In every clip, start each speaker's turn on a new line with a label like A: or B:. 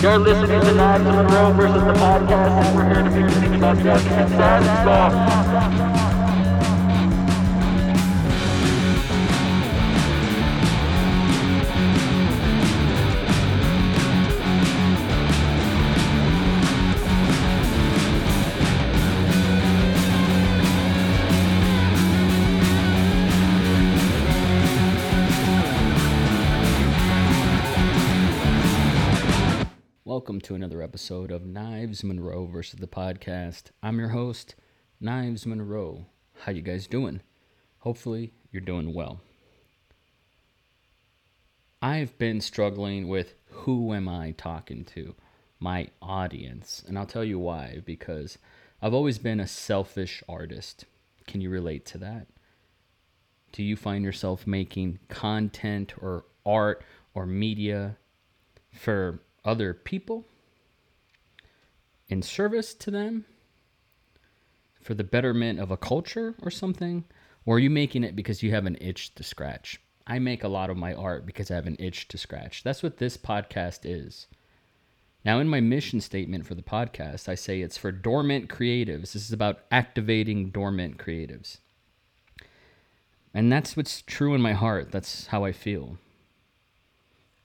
A: You're listening to in Monroe versus the podcast, and we're here to make you about death.
B: Welcome to another episode of Knives Monroe versus the podcast. I'm your host, Knives Monroe. How you guys doing? Hopefully, you're doing well. I've been struggling with who am I talking to, my audience, and I'll tell you why because I've always been a selfish artist. Can you relate to that? Do you find yourself making content or art or media for other people in service to them for the betterment of a culture or something? Or are you making it because you have an itch to scratch? I make a lot of my art because I have an itch to scratch. That's what this podcast is. Now, in my mission statement for the podcast, I say it's for dormant creatives. This is about activating dormant creatives. And that's what's true in my heart. That's how I feel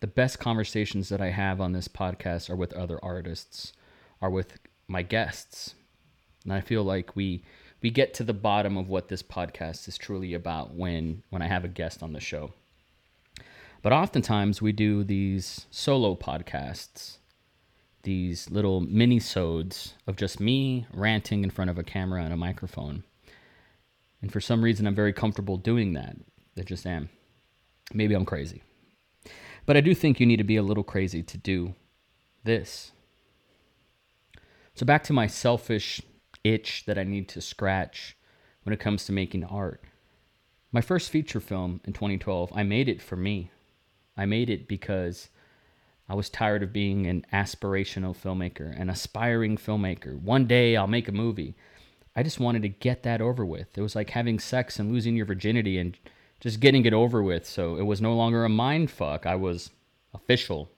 B: the best conversations that I have on this podcast are with other artists, are with my guests. And I feel like we we get to the bottom of what this podcast is truly about when when I have a guest on the show. But oftentimes we do these solo podcasts, these little mini-sodes of just me ranting in front of a camera and a microphone. And for some reason I'm very comfortable doing that. I just am. Maybe I'm crazy. But I do think you need to be a little crazy to do this. So, back to my selfish itch that I need to scratch when it comes to making art. My first feature film in 2012, I made it for me. I made it because I was tired of being an aspirational filmmaker, an aspiring filmmaker. One day I'll make a movie. I just wanted to get that over with. It was like having sex and losing your virginity and just getting it over with. So it was no longer a mind fuck. I was official.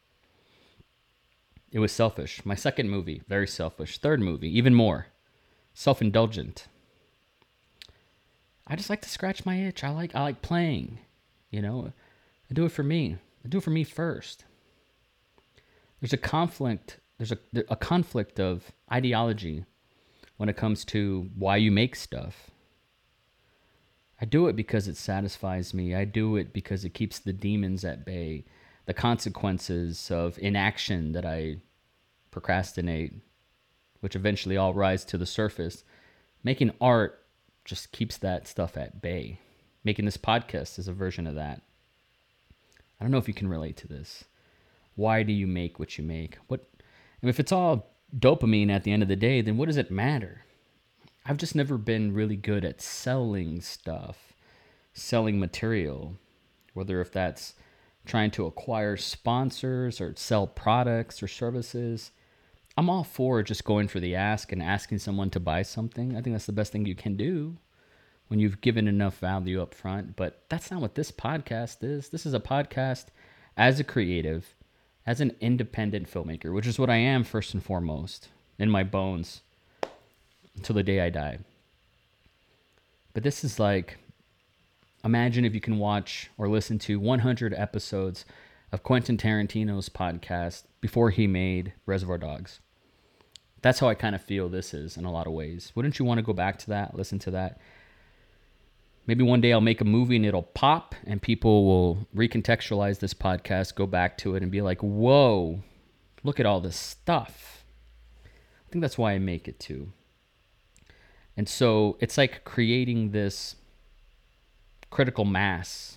B: It was selfish. My second movie, very selfish. Third movie, even more self indulgent. I just like to scratch my itch. I like I like playing. You know, I do it for me. I do it for me first. There's a conflict. There's a a conflict of ideology when it comes to why you make stuff. I do it because it satisfies me. I do it because it keeps the demons at bay, the consequences of inaction that I procrastinate, which eventually all rise to the surface. Making art just keeps that stuff at bay. Making this podcast is a version of that. I don't know if you can relate to this. Why do you make what you make? What if it's all dopamine at the end of the day, then what does it matter? I've just never been really good at selling stuff, selling material, whether if that's trying to acquire sponsors or sell products or services. I'm all for just going for the ask and asking someone to buy something. I think that's the best thing you can do when you've given enough value up front. But that's not what this podcast is. This is a podcast as a creative, as an independent filmmaker, which is what I am first and foremost in my bones until the day I die. But this is like imagine if you can watch or listen to 100 episodes of Quentin Tarantino's podcast before he made Reservoir Dogs. That's how I kind of feel this is in a lot of ways. Wouldn't you want to go back to that, listen to that? Maybe one day I'll make a movie and it'll pop and people will recontextualize this podcast, go back to it and be like, whoa, look at all this stuff. I think that's why I make it too. And so it's like creating this critical mass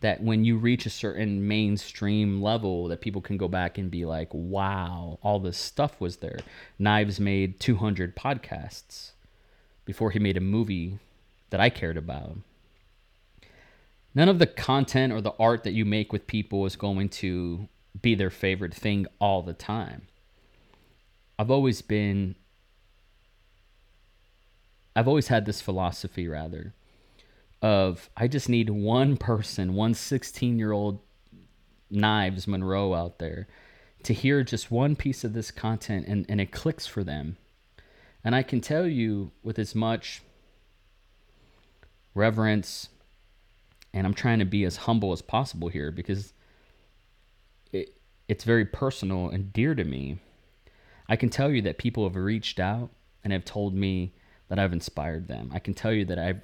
B: that when you reach a certain mainstream level that people can go back and be like, "Wow, all this stuff was there." Knives made 200 podcasts before he made a movie that I cared about. None of the content or the art that you make with people is going to be their favorite thing all the time. I've always been I've always had this philosophy rather of I just need one person, one 16 year old knives Monroe out there to hear just one piece of this content and, and it clicks for them. And I can tell you with as much reverence, and I'm trying to be as humble as possible here because it, it's very personal and dear to me. I can tell you that people have reached out and have told me that I've inspired them. I can tell you that I've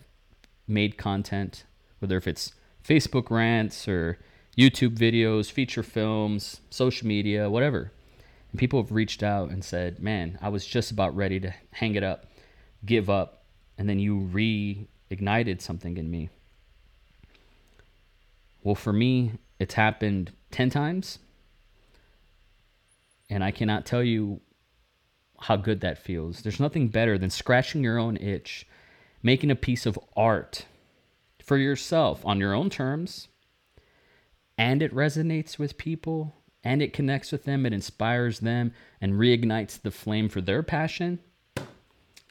B: made content, whether if it's Facebook rants or YouTube videos, feature films, social media, whatever. And people have reached out and said, Man, I was just about ready to hang it up, give up. And then you reignited something in me. Well, for me, it's happened 10 times. And I cannot tell you how good that feels. There's nothing better than scratching your own itch, making a piece of art for yourself on your own terms and it resonates with people and it connects with them, it inspires them and reignites the flame for their passion,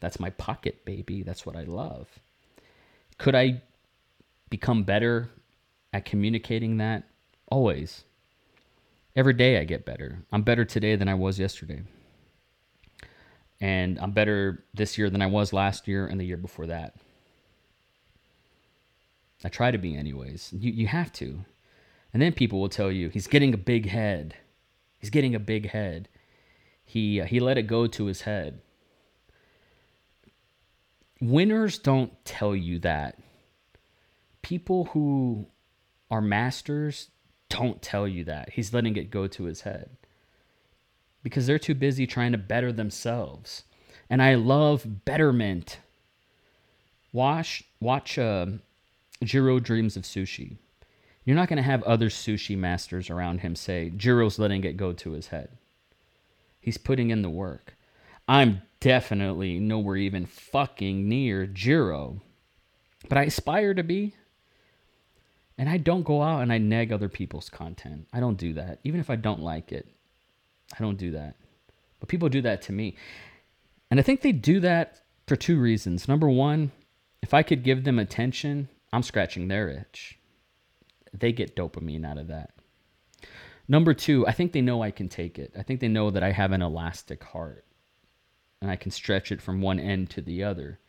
B: that's my pocket, baby. That's what I love. Could I become better at communicating that? Always. Every day I get better. I'm better today than I was yesterday. And I'm better this year than I was last year and the year before that. I try to be, anyways. You, you have to. And then people will tell you he's getting a big head. He's getting a big head. He uh, he let it go to his head. Winners don't tell you that. People who are masters don't tell you that. He's letting it go to his head. Because they're too busy trying to better themselves. And I love betterment. Watch watch uh, Jiro Dreams of Sushi. You're not going to have other sushi masters around him say, Jiro's letting it go to his head. He's putting in the work. I'm definitely nowhere even fucking near Jiro, but I aspire to be. And I don't go out and I neg other people's content. I don't do that. Even if I don't like it, I don't do that. But people do that to me. And I think they do that for two reasons. Number one, if I could give them attention, I'm scratching their itch they get dopamine out of that. Number two, I think they know I can take it. I think they know that I have an elastic heart and I can stretch it from one end to the other.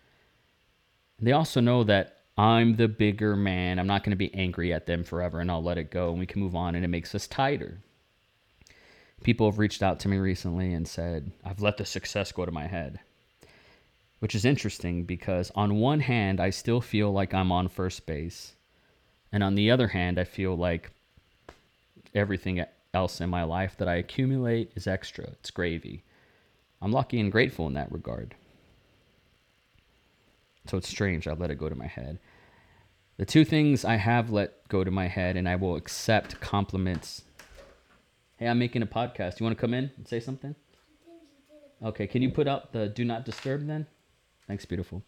B: They also know that I'm the bigger man. I'm not going to be angry at them forever and I'll let it go and we can move on and it makes us tighter. People have reached out to me recently and said, I've let the success go to my head. Which is interesting because, on one hand, I still feel like I'm on first base and on the other hand, I feel like everything else in my life that I accumulate is extra. It's gravy. I'm lucky and grateful in that regard. So it's strange. I let it go to my head. The two things I have let go to my head, and I will accept compliments. Hey, I'm making a podcast. You want to come in and say something? Okay, can you put up the do not disturb then? Thanks, beautiful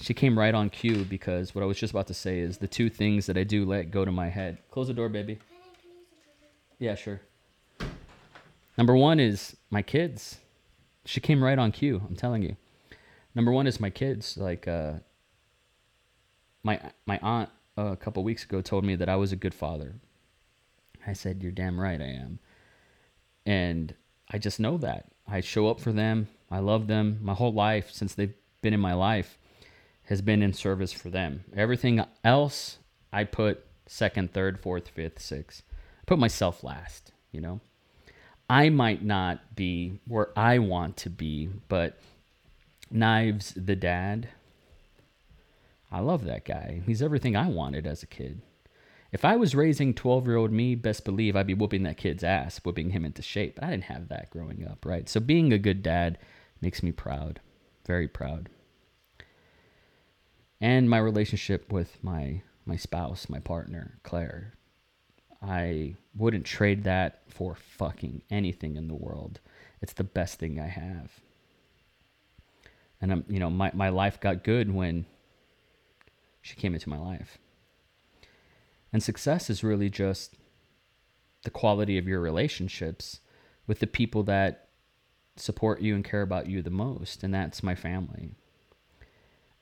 B: she came right on cue because what I was just about to say is the two things that I do let go to my head. Close the door, baby. Yeah, sure. Number one is my kids. She came right on cue. I'm telling you. Number one is my kids. Like uh, my my aunt uh, a couple weeks ago told me that I was a good father. I said, "You're damn right I am," and I just know that. I show up for them. I love them. My whole life since they've been in my life, has been in service for them. Everything else, I put second, third, fourth, fifth, sixth. I put myself last, you know? I might not be where I want to be, but Knives, the dad, I love that guy. He's everything I wanted as a kid. If I was raising 12 year old me, best believe I'd be whooping that kid's ass, whooping him into shape. But I didn't have that growing up, right? So being a good dad makes me proud, very proud and my relationship with my my spouse, my partner, Claire. I wouldn't trade that for fucking anything in the world. It's the best thing I have. And I'm, you know, my, my life got good when she came into my life. And success is really just the quality of your relationships with the people that support you and care about you the most. And that's my family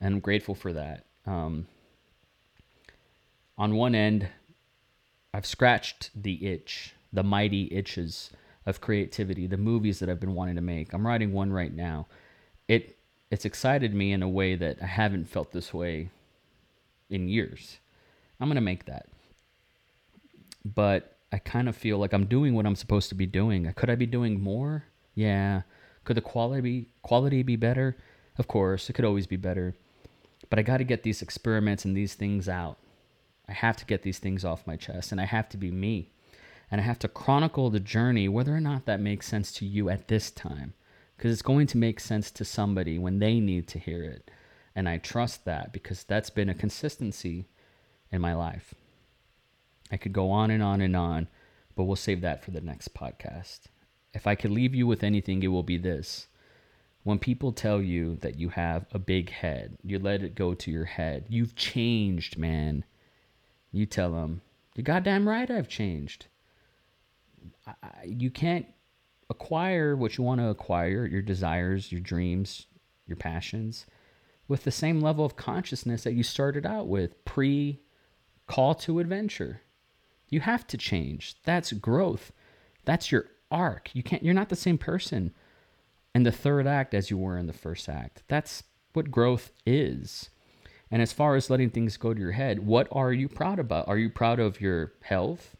B: and I'm grateful for that. Um, on one end, I've scratched the itch, the mighty itches of creativity, the movies that I've been wanting to make. I'm writing one right now. It it's excited me in a way that I haven't felt this way in years. I'm going to make that. But I kind of feel like I'm doing what I'm supposed to be doing. Could I be doing more? Yeah. Could the quality quality be better? Of course, it could always be better. But I got to get these experiments and these things out. I have to get these things off my chest and I have to be me. And I have to chronicle the journey whether or not that makes sense to you at this time because it's going to make sense to somebody when they need to hear it. And I trust that because that's been a consistency in my life. I could go on and on and on, but we'll save that for the next podcast. If I could leave you with anything, it will be this. When people tell you that you have a big head, you let it go to your head. You've changed, man. You tell them, you're goddamn right, I've changed. I, you can't acquire what you want to acquire, your desires, your dreams, your passions, with the same level of consciousness that you started out with pre call to adventure. You have to change. That's growth. That's your arc. You can't you're not the same person in the third act as you were in the first act. That's what growth is. And as far as letting things go to your head, what are you proud about? Are you proud of your health?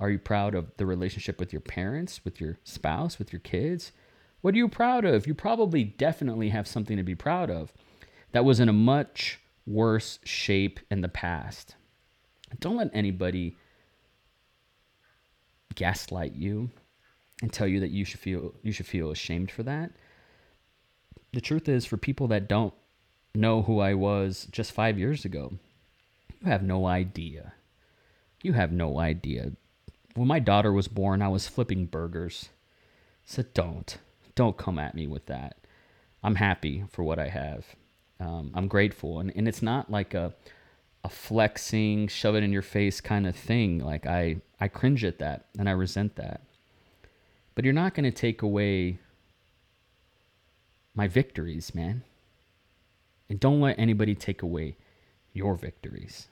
B: Are you proud of the relationship with your parents, with your spouse, with your kids? What are you proud of? You probably definitely have something to be proud of that was in a much worse shape in the past. Don't let anybody gaslight you and tell you that you should feel you should feel ashamed for that. The truth is for people that don't know who I was just 5 years ago, you have no idea. You have no idea. When my daughter was born, I was flipping burgers. So don't. Don't come at me with that. I'm happy for what I have. Um, I'm grateful. And, and it's not like a, a flexing, shove it in your face kind of thing. Like I, I cringe at that and I resent that. But you're not going to take away my victories, man. And don't let anybody take away your victories.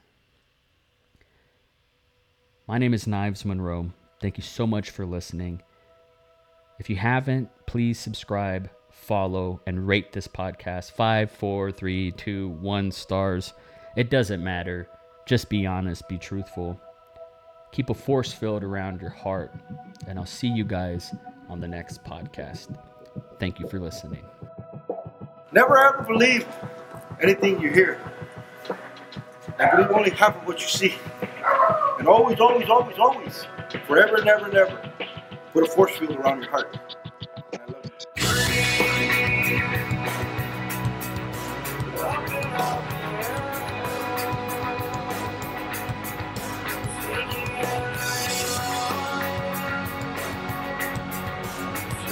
B: My name is Knives Monroe. Thank you so much for listening. If you haven't, please subscribe, follow, and rate this podcast five, four, three, two, one stars. It doesn't matter. Just be honest, be truthful. Keep a force field around your heart. And I'll see you guys on the next podcast. Thank you for listening.
C: Never ever believe anything you hear. And believe only half of what you see. And always, always, always, always, forever and ever and ever, put a force field around your heart.